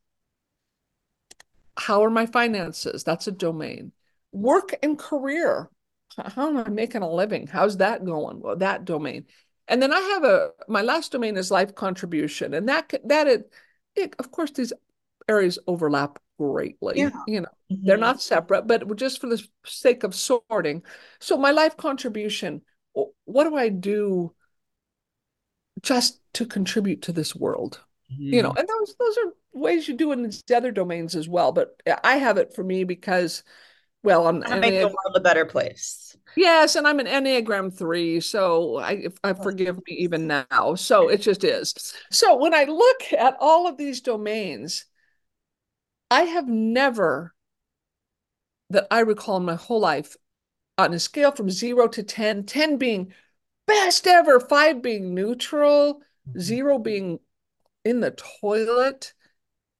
[SPEAKER 2] how are my finances? That's a domain. Work and career. How am I making a living? How's that going? Well, that domain. And then I have a my last domain is life contribution, and that that it, it of course these areas overlap greatly. Yeah. You know, mm-hmm. they're not separate, but just for the sake of sorting. So my life contribution, what do I do just to contribute to this world? You know, mm-hmm. and those those are ways you do it in other domains as well. But I have it for me because, well, I'm
[SPEAKER 3] I make the world a better place.
[SPEAKER 2] Yes, and I'm an Enneagram three, so I, I forgive me even now. So it just is. So when I look at all of these domains, I have never, that I recall in my whole life, on a scale from zero to 10, 10 being best ever, five being neutral, zero being in the toilet.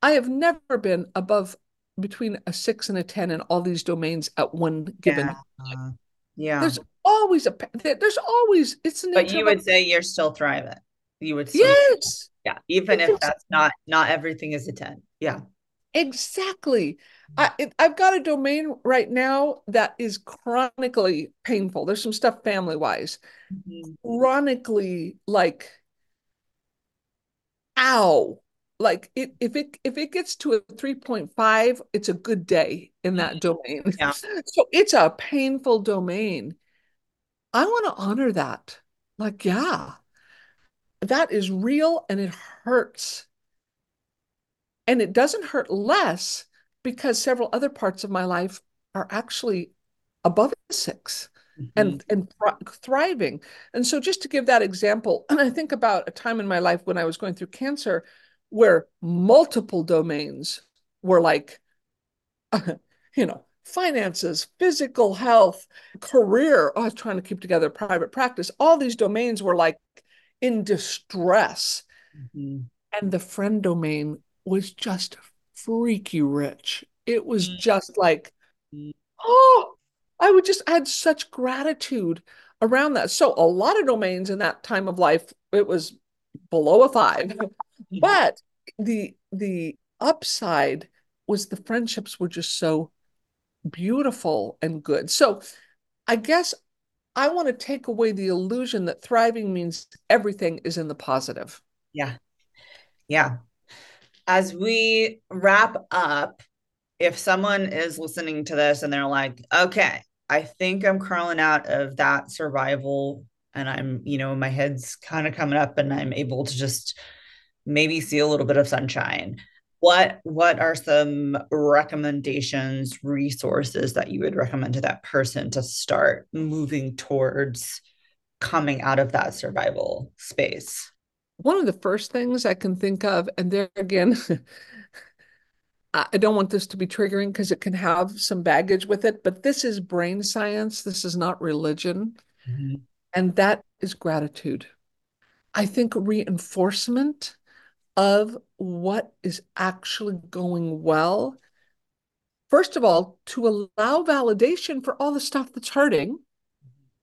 [SPEAKER 2] I have never been above between a six and a 10 in all these domains at one given
[SPEAKER 3] yeah. time. Yeah.
[SPEAKER 2] There's always a, there's always, it's
[SPEAKER 3] an But you would say you're still thriving. You would
[SPEAKER 2] yes.
[SPEAKER 3] Yeah. Even if that's not, not everything is a 10. Yeah.
[SPEAKER 2] Exactly. I, I've got a domain right now that is chronically painful. There's some stuff family wise, mm-hmm. chronically like, ow. Like it, if it if it gets to a 3.5, it's a good day in that mm-hmm. domain. Yeah. so it's a painful domain. I want to honor that. Like, yeah, that is real and it hurts and it doesn't hurt less because several other parts of my life are actually above a 6 mm-hmm. and and thriving. And so just to give that example, and I think about a time in my life when I was going through cancer where multiple domains were like you know, finances, physical health, career. Oh, I was trying to keep together private practice. All these domains were like in distress. Mm-hmm. And the friend domain was just freaky rich. It was mm. just like, mm. oh, I would just add such gratitude around that. So a lot of domains in that time of life, it was below a five. But the the upside was the friendships were just so beautiful and good. So I guess I want to take away the illusion that thriving means everything is in the positive.
[SPEAKER 3] Yeah. Yeah as we wrap up, if someone is listening to this and they're like, okay, I think I'm crawling out of that survival and I'm, you know, my head's kind of coming up and I'm able to just maybe see a little bit of sunshine. What what are some recommendations, resources that you would recommend to that person to start moving towards coming out of that survival space?
[SPEAKER 2] one of the first things I can think of, and there again, I don't want this to be triggering because it can have some baggage with it, but this is brain science. This is not religion. Mm-hmm. And that is gratitude. I think reinforcement of what is actually going well. First of all, to allow validation for all the stuff that's hurting.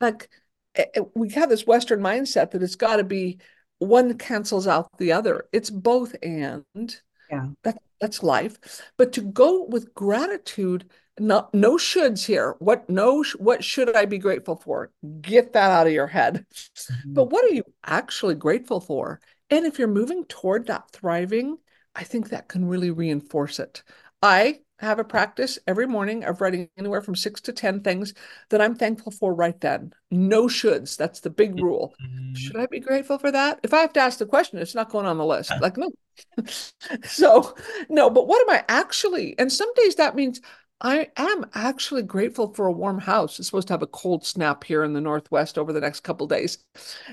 [SPEAKER 2] Like eh, eh, we have this Western mindset that it's got to be one cancels out the other. It's both and.
[SPEAKER 3] Yeah.
[SPEAKER 2] That, that's life. But to go with gratitude, not no shoulds here. What no what should I be grateful for? Get that out of your head. Mm-hmm. But what are you actually grateful for? And if you're moving toward that thriving, I think that can really reinforce it. I have a practice every morning of writing anywhere from six to 10 things that I'm thankful for right then. No shoulds. That's the big rule. Mm-hmm. Should I be grateful for that? If I have to ask the question, it's not going on the list. Like, no. so, no, but what am I actually? And some days that means I am actually grateful for a warm house. It's supposed to have a cold snap here in the Northwest over the next couple days.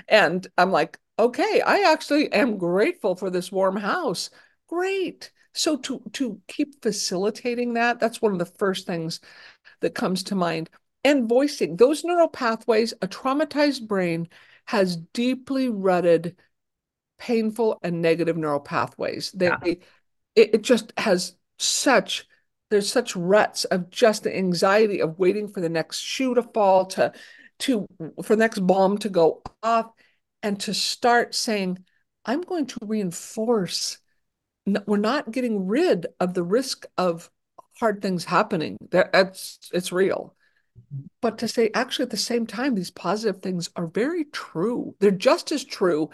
[SPEAKER 2] And I'm like, okay, I actually am grateful for this warm house. Great. So to to keep facilitating that, that's one of the first things that comes to mind. And voicing those neural pathways, a traumatized brain has deeply rutted, painful and negative neural pathways. They, yeah. it, it just has such there's such ruts of just the anxiety of waiting for the next shoe to fall to to for the next bomb to go off and to start saying i'm going to reinforce we're not getting rid of the risk of hard things happening. That, that's it's real. but to say actually at the same time these positive things are very true they're just as true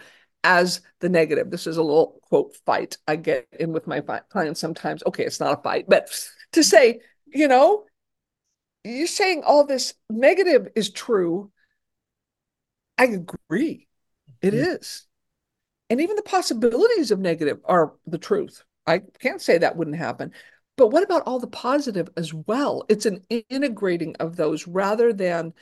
[SPEAKER 2] as the negative this is a little quote fight i get in with my clients sometimes okay it's not a fight but to say you know you're saying all this negative is true i agree it mm-hmm. is and even the possibilities of negative are the truth i can't say that wouldn't happen but what about all the positive as well? It's an integrating of those rather than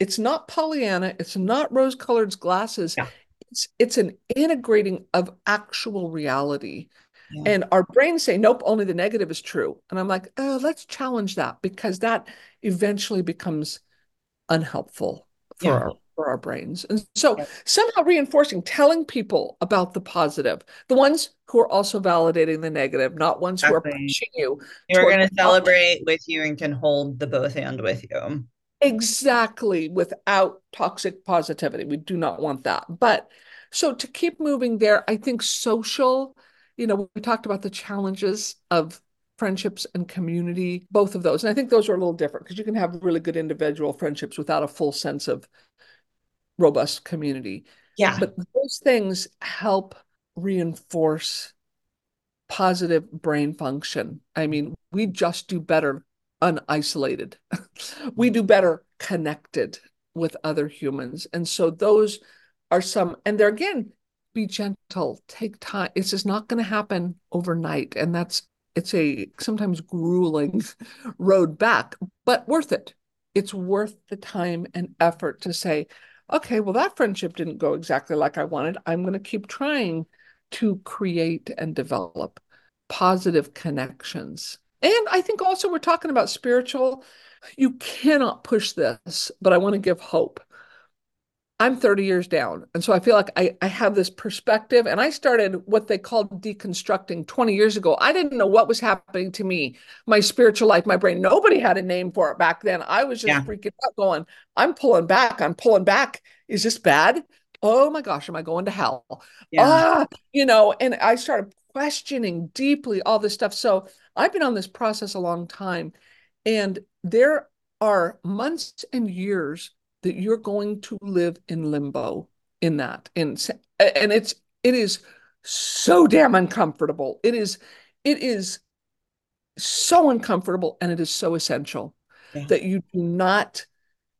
[SPEAKER 2] it's not Pollyanna, it's not rose colored glasses. Yeah. It's it's an integrating of actual reality. Yeah. And our brains say, nope, only the negative is true. And I'm like, oh, let's challenge that because that eventually becomes unhelpful for yeah. our for our brains. And so somehow reinforcing, telling people about the positive, the ones who are also validating the negative, not ones exactly. who are pushing you.
[SPEAKER 1] You're going to celebrate with you and can hold the both hand with you.
[SPEAKER 2] Exactly, without toxic positivity. We do not want that. But so to keep moving there, I think social, you know, we talked about the challenges of friendships and community, both of those. And I think those are a little different because you can have really good individual friendships without a full sense of robust community.
[SPEAKER 1] Yeah.
[SPEAKER 2] But those things help reinforce positive brain function. I mean, we just do better unisolated. we hmm. do better connected with other humans. And so those are some, and they're again, be gentle, take time. It's just not going to happen overnight. And that's, it's a sometimes grueling road back, but worth it. It's worth the time and effort to say, okay, well, that friendship didn't go exactly like I wanted. I'm going to keep trying to create and develop positive connections. And I think also we're talking about spiritual. You cannot push this, but I want to give hope. I'm 30 years down. And so I feel like I, I have this perspective. And I started what they called deconstructing 20 years ago. I didn't know what was happening to me, my spiritual life, my brain. Nobody had a name for it back then. I was just yeah. freaking out, going, I'm pulling back. I'm pulling back. Is this bad? Oh my gosh, am I going to hell? Yeah. Ah, you know, and I started questioning deeply all this stuff. So I've been on this process a long time. And there are months and years that you're going to live in limbo in that and and it's it is so damn uncomfortable it is it is so uncomfortable and it is so essential yeah. that you do not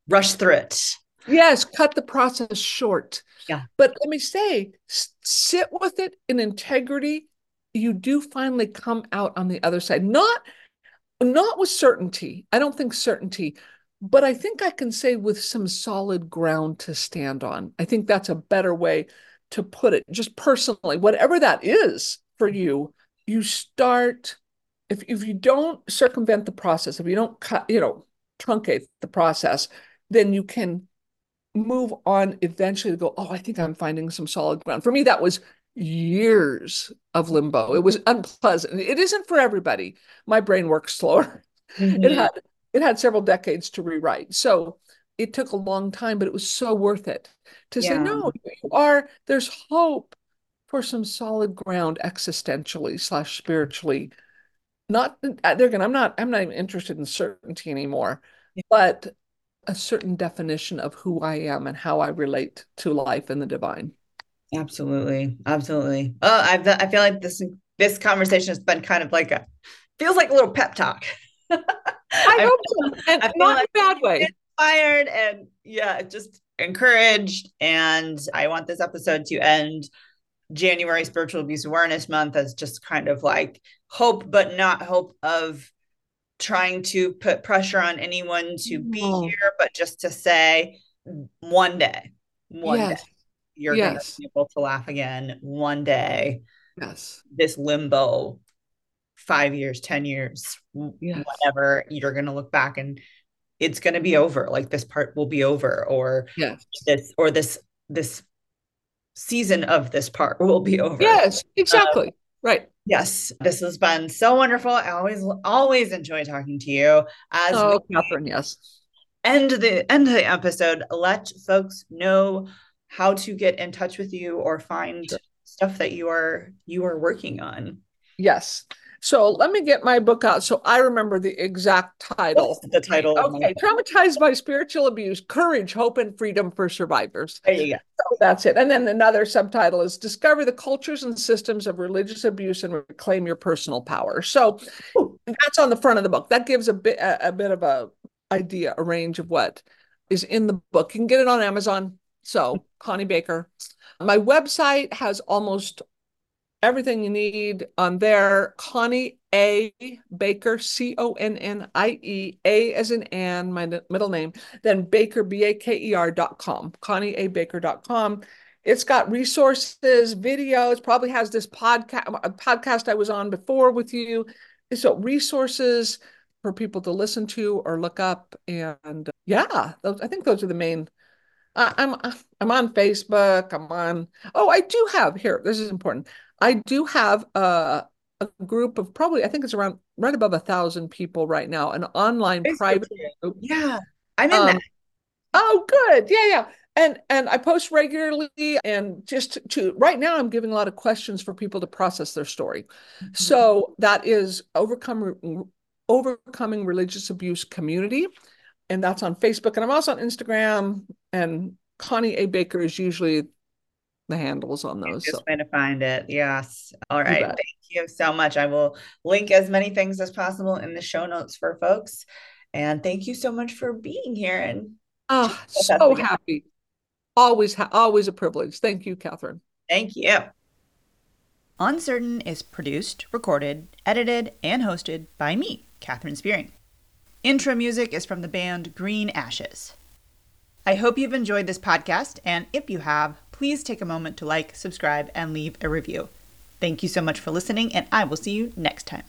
[SPEAKER 1] rush through it
[SPEAKER 2] yes cut the process short
[SPEAKER 1] yeah
[SPEAKER 2] but let me say sit with it in integrity you do finally come out on the other side not not with certainty i don't think certainty but I think I can say with some solid ground to stand on. I think that's a better way to put it. Just personally, whatever that is for you, you start if if you don't circumvent the process, if you don't cut, you know, truncate the process, then you can move on eventually to go, oh, I think I'm finding some solid ground. For me, that was years of limbo. It was unpleasant. It isn't for everybody. My brain works slower. Mm-hmm. It had it had several decades to rewrite. So it took a long time, but it was so worth it to yeah. say, no, you are, there's hope for some solid ground existentially slash spiritually. Not uh, there again, I'm not, I'm not even interested in certainty anymore, yeah. but a certain definition of who I am and how I relate to life and the divine.
[SPEAKER 1] Absolutely. Absolutely. Oh, I, I feel like this, this conversation has been kind of like a, feels like a little pep talk.
[SPEAKER 2] I hope so. And not like in a bad way.
[SPEAKER 1] Inspired and yeah, just encouraged. And I want this episode to end January Spiritual Abuse Awareness Month as just kind of like hope, but not hope of trying to put pressure on anyone to be here, but just to say one day, one yes. day, you're yes. going to be able to laugh again. One day,
[SPEAKER 2] yes,
[SPEAKER 1] this limbo five years, 10 years, yes. whatever, you're going to look back and it's going to be over. Like this part will be over or
[SPEAKER 2] yes.
[SPEAKER 1] this, or this, this season of this part will be over.
[SPEAKER 2] Yes, exactly. Um, right.
[SPEAKER 1] Yes. This has been so wonderful. I always, always enjoy talking to you as
[SPEAKER 2] oh, Katherine, yes.
[SPEAKER 1] End the end of the episode. Let folks know how to get in touch with you or find sure. stuff that you are you are working on.
[SPEAKER 2] Yes. So let me get my book out so I remember the exact title.
[SPEAKER 3] The title?
[SPEAKER 2] Okay, traumatized by spiritual abuse, courage, hope, and freedom for survivors.
[SPEAKER 3] There you go.
[SPEAKER 2] So that's it. And then another subtitle is Discover the Cultures and Systems of Religious Abuse and Reclaim Your Personal Power. So that's on the front of the book. That gives a bit a, a bit of a idea, a range of what is in the book. You can get it on Amazon. So Connie Baker. My website has almost everything you need on there. Connie A. Baker, C O N N I E, A as in Ann, my middle name, then Baker, B A K E R dot com, dot com. It's got resources, videos, probably has this podcast, podcast I was on before with you. So, resources for people to listen to or look up. And yeah, those, I think those are the main. I'm I'm on Facebook. I'm on. Oh, I do have here. This is important. I do have a, a group of probably, I think it's around right above a thousand people right now, an online Facebook private group.
[SPEAKER 3] Yeah, I'm in um, that.
[SPEAKER 2] Oh, good. Yeah, yeah. And and I post regularly and just to right now I'm giving a lot of questions for people to process their story. Mm-hmm. So that is overcome overcoming religious abuse community and that's on Facebook and I'm also on Instagram and Connie A Baker is usually the handles on those.
[SPEAKER 3] Just so. way to find it. Yes. All right. Thank you so much. I will link as many things as possible in the show notes for folks. And thank you so much for being here. And
[SPEAKER 2] oh, so happy. Always, ha- always a privilege. Thank you, Katherine.
[SPEAKER 3] Thank you.
[SPEAKER 1] Uncertain is produced, recorded, edited, and hosted by me, Katherine Spearing. Intro music is from the band Green Ashes. I hope you've enjoyed this podcast, and if you have, please take a moment to like, subscribe, and leave a review. Thank you so much for listening, and I will see you next time.